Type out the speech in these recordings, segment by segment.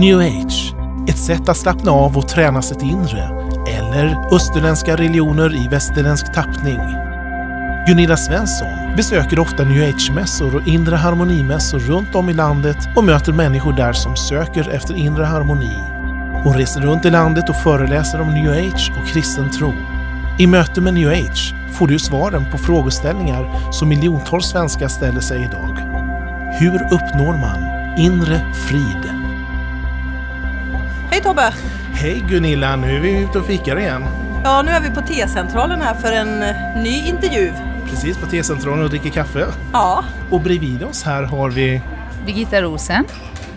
New age, ett sätt att slappna av och träna sitt inre. Eller österländska religioner i västerländsk tappning. Gunilla Svensson besöker ofta new age-mässor och inre harmonimässor runt om i landet och möter människor där som söker efter inre harmoni. Hon reser runt i landet och föreläser om new age och kristen tro. I möte med new age får du svaren på frågeställningar som miljontals svenskar ställer sig idag. Hur uppnår man inre frid? Hej Tobbe! Hej Gunilla, nu är vi ute och fikar igen. Ja, nu är vi på T-centralen här för en eh, ny intervju. Precis på T-centralen och dricker kaffe. Ja, Och bredvid oss här har vi... Birgitta Rosen.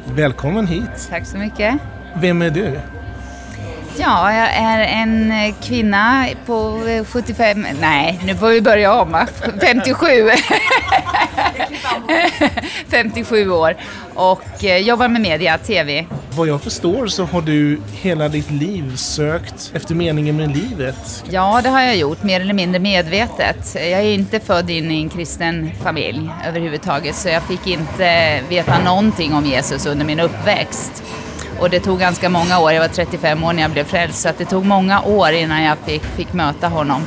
Välkommen hit! Tack så mycket. Vem är du? Ja, jag är en eh, kvinna på eh, 75, nej nu får vi börja om va? 57. 57 år och eh, jobbar med media, TV. Vad jag förstår så har du hela ditt liv sökt efter meningen med livet. Ja, det har jag gjort, mer eller mindre medvetet. Jag är inte född in i en kristen familj överhuvudtaget, så jag fick inte veta någonting om Jesus under min uppväxt. Och det tog ganska många år, jag var 35 år när jag blev frälst, så det tog många år innan jag fick, fick möta honom.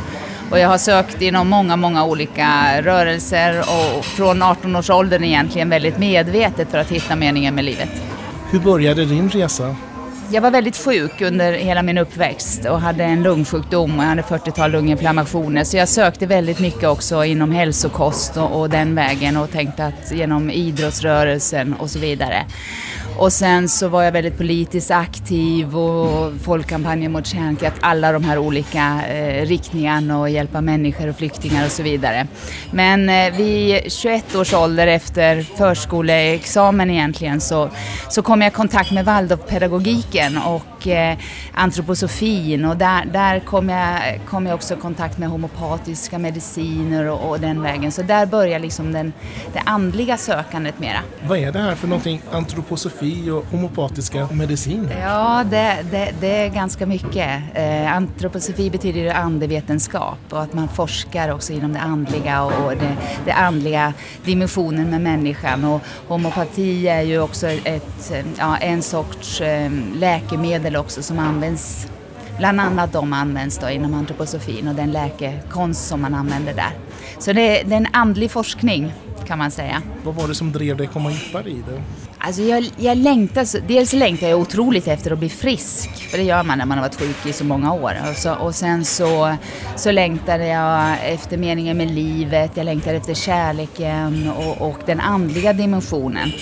Och jag har sökt inom många, många olika rörelser och från 18-årsåldern egentligen väldigt medvetet för att hitta meningen med livet. Hur började din resa? Jag var väldigt sjuk under hela min uppväxt och hade en lungsjukdom och jag hade 40-tal lunginflammationer. Så jag sökte väldigt mycket också inom hälsokost och, och den vägen och tänkte att genom idrottsrörelsen och så vidare. Och sen så var jag väldigt politiskt aktiv och Folkkampanjen mot kärnkraft, alla de här olika eh, riktningarna och hjälpa människor och flyktingar och så vidare. Men eh, vid 21 års ålder efter förskoleexamen egentligen så, så kom jag i kontakt med Waldorfpedagogiken och eh, antroposofin och där, där kom, jag, kom jag också i kontakt med homopatiska mediciner och, och den vägen. Så där började liksom den, det andliga sökandet mera. Vad är det här för någonting? Antroposofi och homopatiska mediciner? Ja, det, det, det är ganska mycket. Eh, antroposofi betyder andevetenskap och att man forskar också inom det andliga och, och det, det andliga dimensionen med människan. Och homopati är ju också ett, ja, en sorts eh, läkemedel också som används Bland annat de används då inom antroposofin och den läkekonst som man använder där. Så det, det är en andlig forskning kan man säga. Vad var det som drev dig att komma djupare i det? Alltså jag, jag längtar, dels längtar jag otroligt efter att bli frisk, för det gör man när man har varit sjuk i så många år. Och, så, och sen så, så längtade jag efter meningen med livet, jag längtade efter kärleken och, och den andliga dimensionen.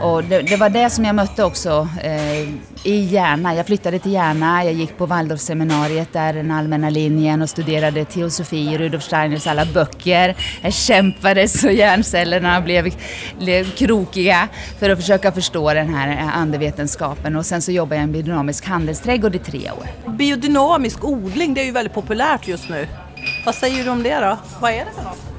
Och det, det var det som jag mötte också eh, i Järna. Jag flyttade till Järna, jag gick på Waldorfseminariet där, den allmänna linjen och studerade teosofi, Rudolf Steiners alla böcker. Jag kämpade så hjärncellerna blev, blev krokiga för att försöka förstå den här andevetenskapen. Och sen så jobbade jag i en biodynamisk handelsträdgård i tre år. biodynamisk odling, det är ju väldigt populärt just nu. Vad säger du om det då? Vad är det för något?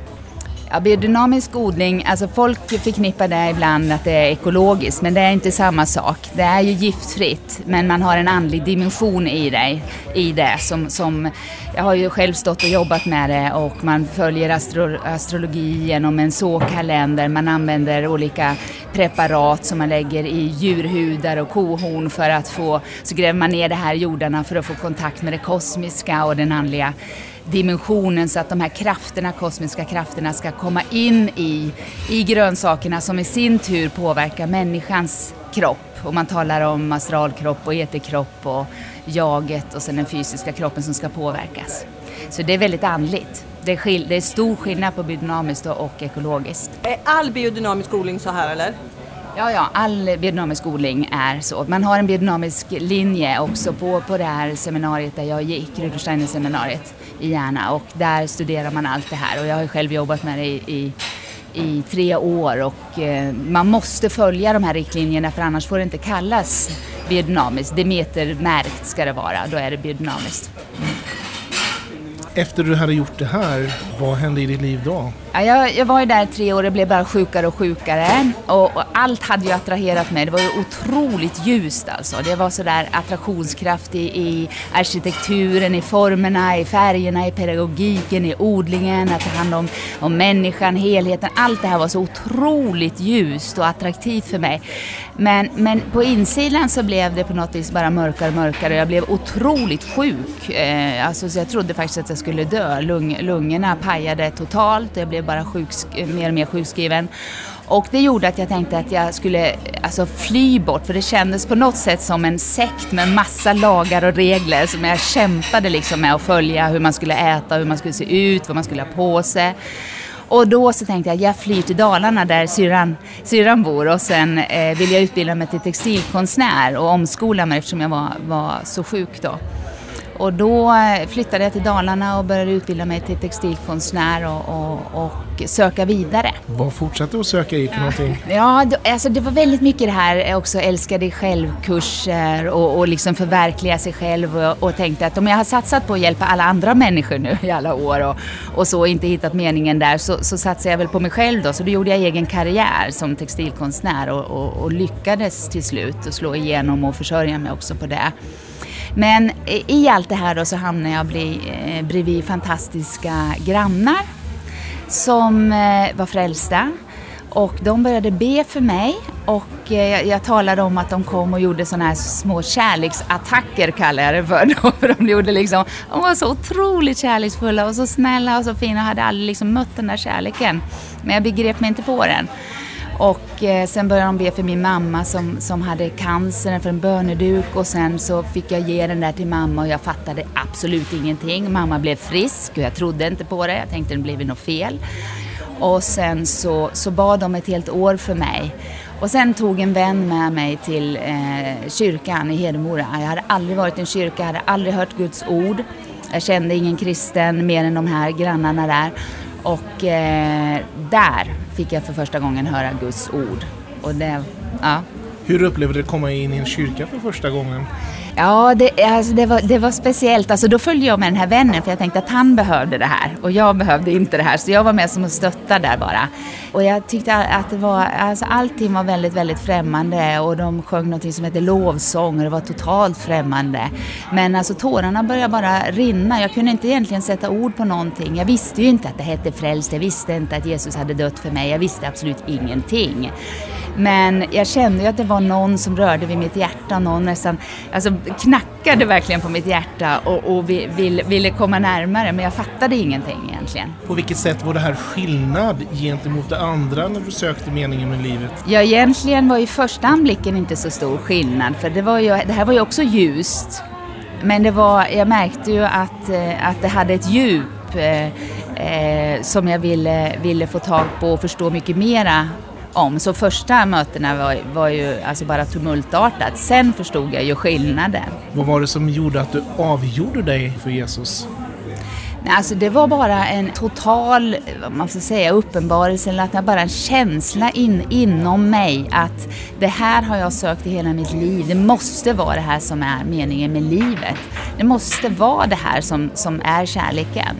Ja, biodynamisk odling, alltså folk förknippar det ibland att det är ekologiskt, men det är inte samma sak. Det är ju giftfritt, men man har en andlig dimension i det. I det som, som, jag har ju själv stått och jobbat med det och man följer astro, astrologi genom en såkalender. Man använder olika preparat som man lägger i djurhudar och kohorn för att få, så gräver man ner det här i jordarna för att få kontakt med det kosmiska och den andliga dimensionen så att de här krafterna, kosmiska krafterna ska komma in i, i grönsakerna som i sin tur påverkar människans kropp. Och man talar om astralkropp och eterkropp och jaget och sen den fysiska kroppen som ska påverkas. Så det är väldigt andligt. Det är, skil- det är stor skillnad på biodynamiskt och, och ekologiskt. Är all biodynamisk odling så här eller? Ja, ja, all biodynamisk odling är så. Man har en biodynamisk linje också på, på det här seminariet där jag gick, Rudolf Steiner seminariet i Järna och där studerar man allt det här och jag har ju själv jobbat med det i, i, i tre år och eh, man måste följa de här riktlinjerna för annars får det inte kallas biodynamiskt. Demetermärkt ska det vara, då är det biodynamiskt. Efter du hade gjort det här, vad hände i ditt liv då? Ja, jag, jag var ju där i tre år och blev bara sjukare och sjukare. Och, och, allt hade ju attraherat mig. Det var ju otroligt ljust alltså. Det var sådär attraktionskraft i, i arkitekturen, i formerna, i färgerna, i pedagogiken, i odlingen, att ta hand om, om människan, helheten. Allt det här var så otroligt ljust och attraktivt för mig. Men, men på insidan så blev det på något vis bara mörkare och mörkare. Jag blev otroligt sjuk. Eh, alltså, så jag trodde faktiskt att jag skulle dö. Lung, lungorna pajade totalt. och Jag blev bara sjuksk, mer och mer sjukskriven. Och det gjorde att jag tänkte att jag skulle alltså, fly bort, för det kändes på något sätt som en sekt med massa lagar och regler som jag kämpade liksom med att följa, hur man skulle äta, hur man skulle se ut, vad man skulle ha på sig. Och då så tänkte jag att jag flyr till Dalarna där syrran, syrran bor och sen eh, vill jag utbilda mig till textilkonstnär och omskola mig eftersom jag var, var så sjuk då. Och då eh, flyttade jag till Dalarna och började utbilda mig till textilkonstnär och, och, och söka vidare. Vad fortsatte du att söka i för ja. någonting? Ja, alltså det var väldigt mycket det här eh, också älska dig själv-kurser och, och liksom förverkliga sig själv och, och tänkte att om jag har satsat på att hjälpa alla andra människor nu i alla år och, och så inte hittat meningen där så, så satsade jag väl på mig själv då. Så då gjorde jag egen karriär som textilkonstnär och, och, och lyckades till slut att slå igenom och försörja mig också på det. Men i allt det här då så hamnade jag eh, bredvid fantastiska grannar som eh, var frälsta. Och de började be för mig och eh, jag, jag talade om att de kom och gjorde sådana här små kärleksattacker kallar jag det för. För de, gjorde liksom, de var så otroligt kärleksfulla och så snälla och så fina och hade aldrig liksom mött den där kärleken. Men jag begrep mig inte på den. Och eh, sen började de be för min mamma som, som hade cancer för en böneduk och sen så fick jag ge den där till mamma och jag fattade absolut ingenting. Mamma blev frisk och jag trodde inte på det. Jag tänkte det blev något fel. Och sen så, så bad de ett helt år för mig. Och sen tog en vän med mig till eh, kyrkan i Hedemora. Jag hade aldrig varit i en kyrka, jag hade aldrig hört Guds ord. Jag kände ingen kristen mer än de här grannarna där. Och eh, där fick jag för första gången höra Guds ord. Och det, ja. Hur upplevde du att komma in i en kyrka för första gången? Ja, det, alltså det, var, det var speciellt. Alltså då följde jag med den här vännen för jag tänkte att han behövde det här och jag behövde inte det här. Så jag var med som att stötta där bara. Och jag tyckte att det var, alltså allting var väldigt, väldigt främmande och de sjöng något som hette lovsång och det var totalt främmande. Men alltså tårarna började bara rinna. Jag kunde inte egentligen sätta ord på någonting. Jag visste ju inte att det hette frälst. Jag visste inte att Jesus hade dött för mig. Jag visste absolut ingenting. Men jag kände ju att det var någon som rörde vid mitt hjärta, någon nästan alltså, knackade verkligen på mitt hjärta och, och ville, ville komma närmare, men jag fattade ingenting egentligen. På vilket sätt var det här skillnad gentemot det andra när du sökte meningen med livet? Ja, egentligen var ju första anblicken inte så stor skillnad, för det, var ju, det här var ju också ljust. Men det var, jag märkte ju att, eh, att det hade ett djup eh, eh, som jag ville, ville få tag på och förstå mycket mera om. Så första mötena var, var ju alltså bara tumultartat. Sen förstod jag ju skillnaden. Vad var det som gjorde att du avgjorde dig för Jesus? Nej, alltså det var bara en total, man ska säga, uppenbarelse, eller att det bara en känsla in, inom mig att det här har jag sökt i hela mitt liv. Det måste vara det här som är meningen med livet. Det måste vara det här som, som är kärleken.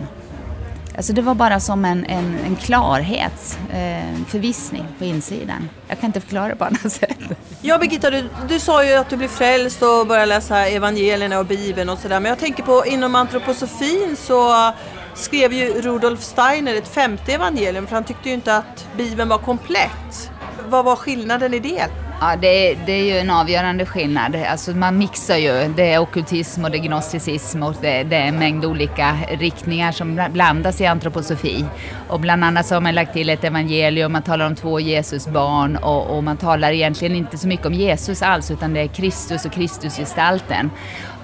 Alltså det var bara som en, en, en klarhet, eh, förvissning på insidan. Jag kan inte förklara det på annat sätt. Ja Birgitta, du, du sa ju att du blev frälst och började läsa evangelierna och Bibeln och sådär. Men jag tänker på inom antroposofin så skrev ju Rudolf Steiner ett femte evangelium för han tyckte ju inte att Bibeln var komplett. Vad var skillnaden i det? Ja, det, det är ju en avgörande skillnad. Alltså man mixar ju. Det är okultism och det är gnosticism och det, det är en mängd olika riktningar som blandas i antroposofi. Och bland annat så har man lagt till ett evangelium, man talar om två Jesusbarn och, och man talar egentligen inte så mycket om Jesus alls utan det är Kristus och Kristusgestalten.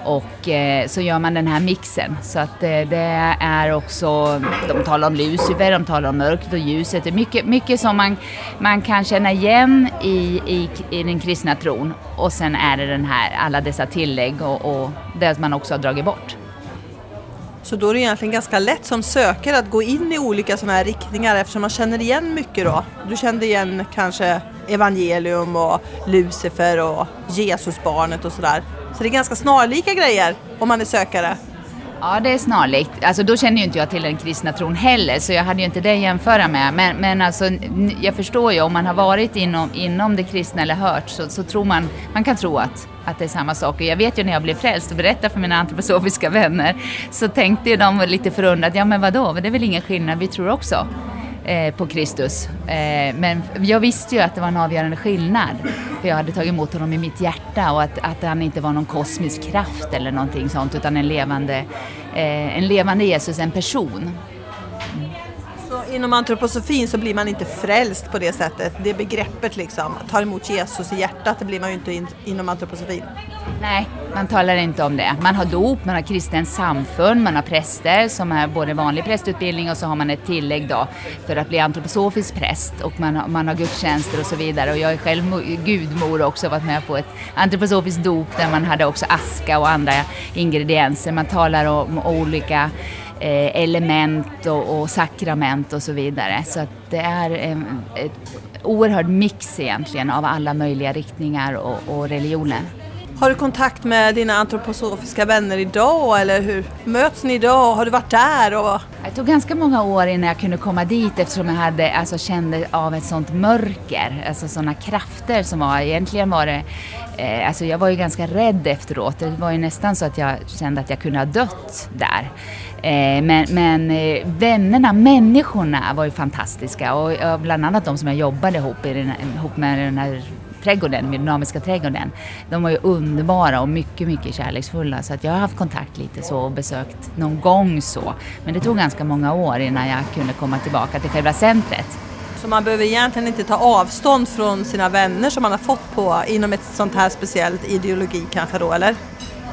Och eh, så gör man den här mixen. Så att eh, det är också, de talar om Lucifer, de talar om mörkret och ljuset. Det är mycket, mycket som man, man kan känna igen i, i, i den kristna tron. Och sen är det den här, alla dessa tillägg och, och det man också har dragit bort. Så då är det egentligen ganska lätt som sökare att gå in i olika sådana här riktningar eftersom man känner igen mycket då. Du kände igen kanske evangelium och Lucifer och Jesusbarnet och sådär. Så det är ganska snarlika grejer om man är sökare. Ja, det är snarlikt. Alltså, då känner ju inte jag till den kristna tron heller, så jag hade ju inte det att jämföra med. Men, men alltså, jag förstår ju, om man har varit inom, inom det kristna eller hört, så, så tror man, man kan tro att, att det är samma sak. Och jag vet ju när jag blev frälst och berättade för mina antroposofiska vänner, så tänkte ju de lite förundrat, ja men vadå, det är väl ingen skillnad, vi tror också eh, på Kristus. Eh, men jag visste ju att det var en avgörande skillnad. För jag hade tagit emot honom i mitt hjärta och att, att han inte var någon kosmisk kraft eller någonting sånt utan en levande, eh, en levande Jesus, en person. Inom antroposofin så blir man inte frälst på det sättet. Det begreppet liksom, tar emot Jesus i hjärtat, det blir man ju inte in, inom antroposofin. Nej, man talar inte om det. Man har dop, man har kristen samfund, man har präster som är både vanlig prästutbildning och så har man ett tillägg då för att bli antroposofisk präst och man har, man har gudstjänster och så vidare. Och jag är själv gudmor också varit med på ett antroposofiskt dop där man hade också aska och andra ingredienser. Man talar om olika Eh, element och, och, sakrament och så vidare. Så att det är en ett oerhörd mix egentligen av alla möjliga riktningar och, och religioner. Har du kontakt med dina antroposofiska vänner idag eller hur möts ni idag? Har du varit där? Och... Det tog ganska många år innan jag kunde komma dit eftersom jag hade, alltså, kände av ett sånt mörker, alltså sådana krafter som var, egentligen var det, eh, alltså jag var ju ganska rädd efteråt. Det var ju nästan så att jag kände att jag kunde ha dött där. Eh, men, men eh, vännerna, människorna var ju fantastiska och, och bland annat de som jag jobbade ihop, i den, ihop med den här trädgården, med dynamiska trädgården. De var ju underbara och mycket, mycket kärleksfulla så att jag har haft kontakt lite så och besökt någon gång så. Men det tog ganska många år innan jag kunde komma tillbaka till själva centret. Så man behöver egentligen inte ta avstånd från sina vänner som man har fått på inom ett sånt här speciellt ideologi kanske då, eller?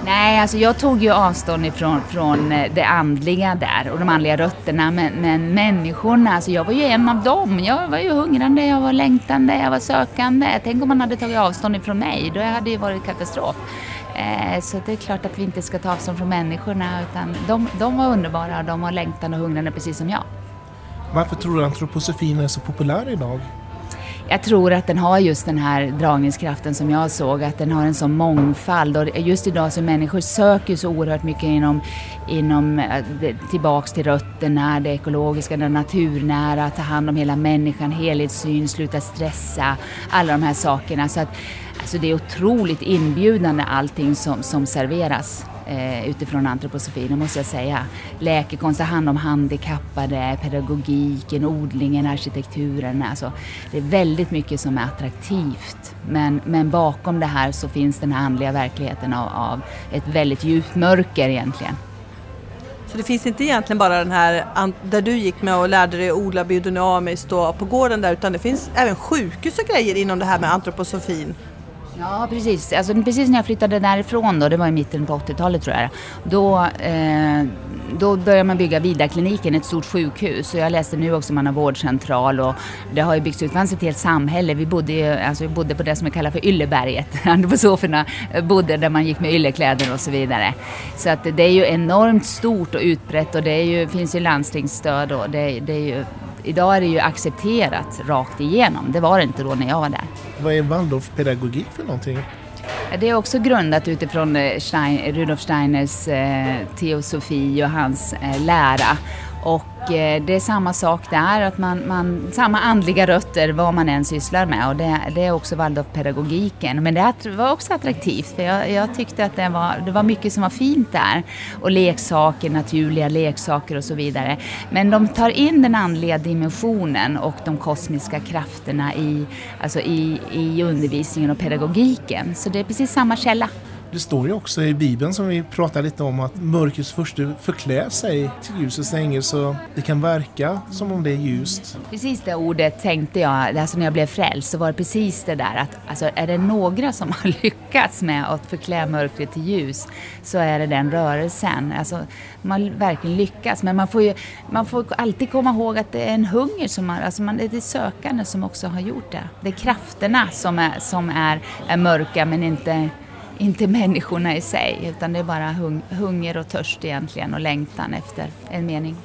Nej, alltså jag tog ju avstånd ifrån från eh, det andliga där och de andliga rötterna. Men, men människorna, alltså jag var ju en av dem. Jag var ju hungrande, jag var längtande, jag var sökande. Tänk om man hade tagit avstånd ifrån mig, då hade det varit katastrof. Eh, så det är klart att vi inte ska ta avstånd från människorna utan de, de var underbara och de var längtande och hungrande precis som jag. Varför tror du antroposofin är så populär idag? Jag tror att den har just den här dragningskraften som jag såg, att den har en sån mångfald och just idag så människor söker så oerhört mycket inom, inom eh, tillbaks till rötterna, det ekologiska, det naturnära, ta hand om hela människan, helhetssyn, sluta stressa, alla de här sakerna. Så att, alltså det är otroligt inbjudande allting som, som serveras eh, utifrån antroposofin, det måste jag säga. Läkekonst, ta hand om handikappade, pedagogiken, odlingen, arkitekturen. Alltså, det är väldigt mycket som är attraktivt. Men, men bakom det här så finns den här andliga verkligheten av, av ett väldigt djupt mörker egentligen. Så det finns inte egentligen bara den här där du gick med och lärde dig odla biodynamiskt på gården där utan det finns även sjukhus och grejer inom det här med antroposofin? Ja, precis. Alltså, precis när jag flyttade därifrån då, det var i mitten på 80-talet tror jag, då, eh, då började man bygga Vidarkliniken, ett stort sjukhus. Och jag läste nu också man har vårdcentral och det har ju byggts ut, det fanns ett helt samhälle. Vi bodde, alltså, vi bodde på det som vi kallar för Ylleberget. Antroposoferna bodde där man gick med yllekläder och så vidare. Så att det är ju enormt stort och utbrett och det är ju, finns ju landstingsstöd och det, det är ju idag är det ju accepterat rakt igenom. Det var det inte då när jag var där. Vad är Waldorfpedagogik för någonting? Det är också grundat utifrån eh, Stein, Rudolf Steiners eh, teosofi och hans eh, lära. Och eh, det är samma sak där, att man, man, samma andliga rötter vad man än sysslar med och det, det är också Waldorfpedagogiken. Men det var också attraktivt för jag, jag, tyckte att det var, det var mycket som var fint där. Och leksaker, naturliga leksaker och så vidare. Men de tar in den andliga dimensionen och de kosmiska krafterna i, alltså i, i undervisningen och pedagogiken. Så det är precis samma källa. Det står ju också i Bibeln som vi pratade lite om att mörkrets första förklär sig till ljusets ängel så det kan verka som om det är ljust. Precis det ordet tänkte jag, alltså när jag blev frälst så var det precis det där att alltså är det några som har lyckats med att förklä mörkret till ljus så är det den rörelsen. Alltså man verkligen lyckas men man får ju man får alltid komma ihåg att det är en hunger som har, alltså man, det är sökande som också har gjort det. Det är krafterna som är, som är, är mörka men inte inte människorna i sig utan det är bara hung hunger och törst egentligen och längtan efter en mening.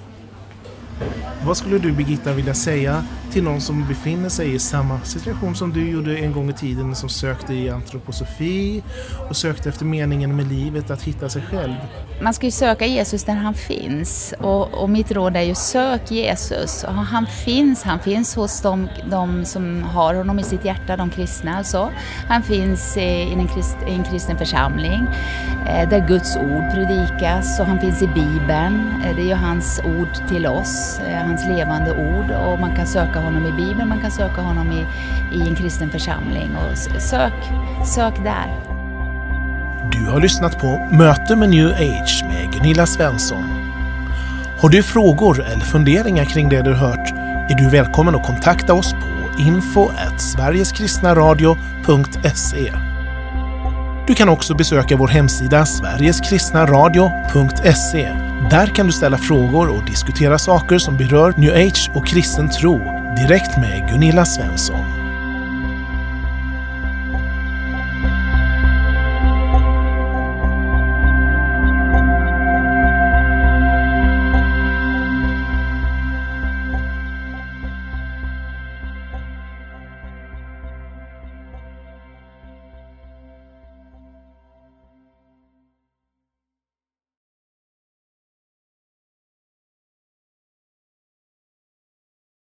Vad skulle du Birgitta vilja säga till någon som befinner sig i samma situation som du gjorde en gång i tiden som sökte i antroposofi och sökte efter meningen med livet, att hitta sig själv? Man ska ju söka Jesus där han finns och, och mitt råd är ju sök Jesus. Och han finns, han finns hos de, de som har honom i sitt hjärta, de kristna alltså. Han finns i, i, en, krist, i en kristen församling Eh, där Guds ord predikas och han finns i Bibeln. Eh, det är ju hans ord till oss, eh, hans levande ord och man kan söka honom i Bibeln, man kan söka honom i, i en kristen församling. Och sök, sök där. Du har lyssnat på Möte med New Age med Gunilla Svensson. Har du frågor eller funderingar kring det du hört är du välkommen att kontakta oss på info sverigeskristnaradio.se. Du kan också besöka vår hemsida sverigeskristnaradio.se. Där kan du ställa frågor och diskutera saker som berör new age och kristen tro direkt med Gunilla Svensson.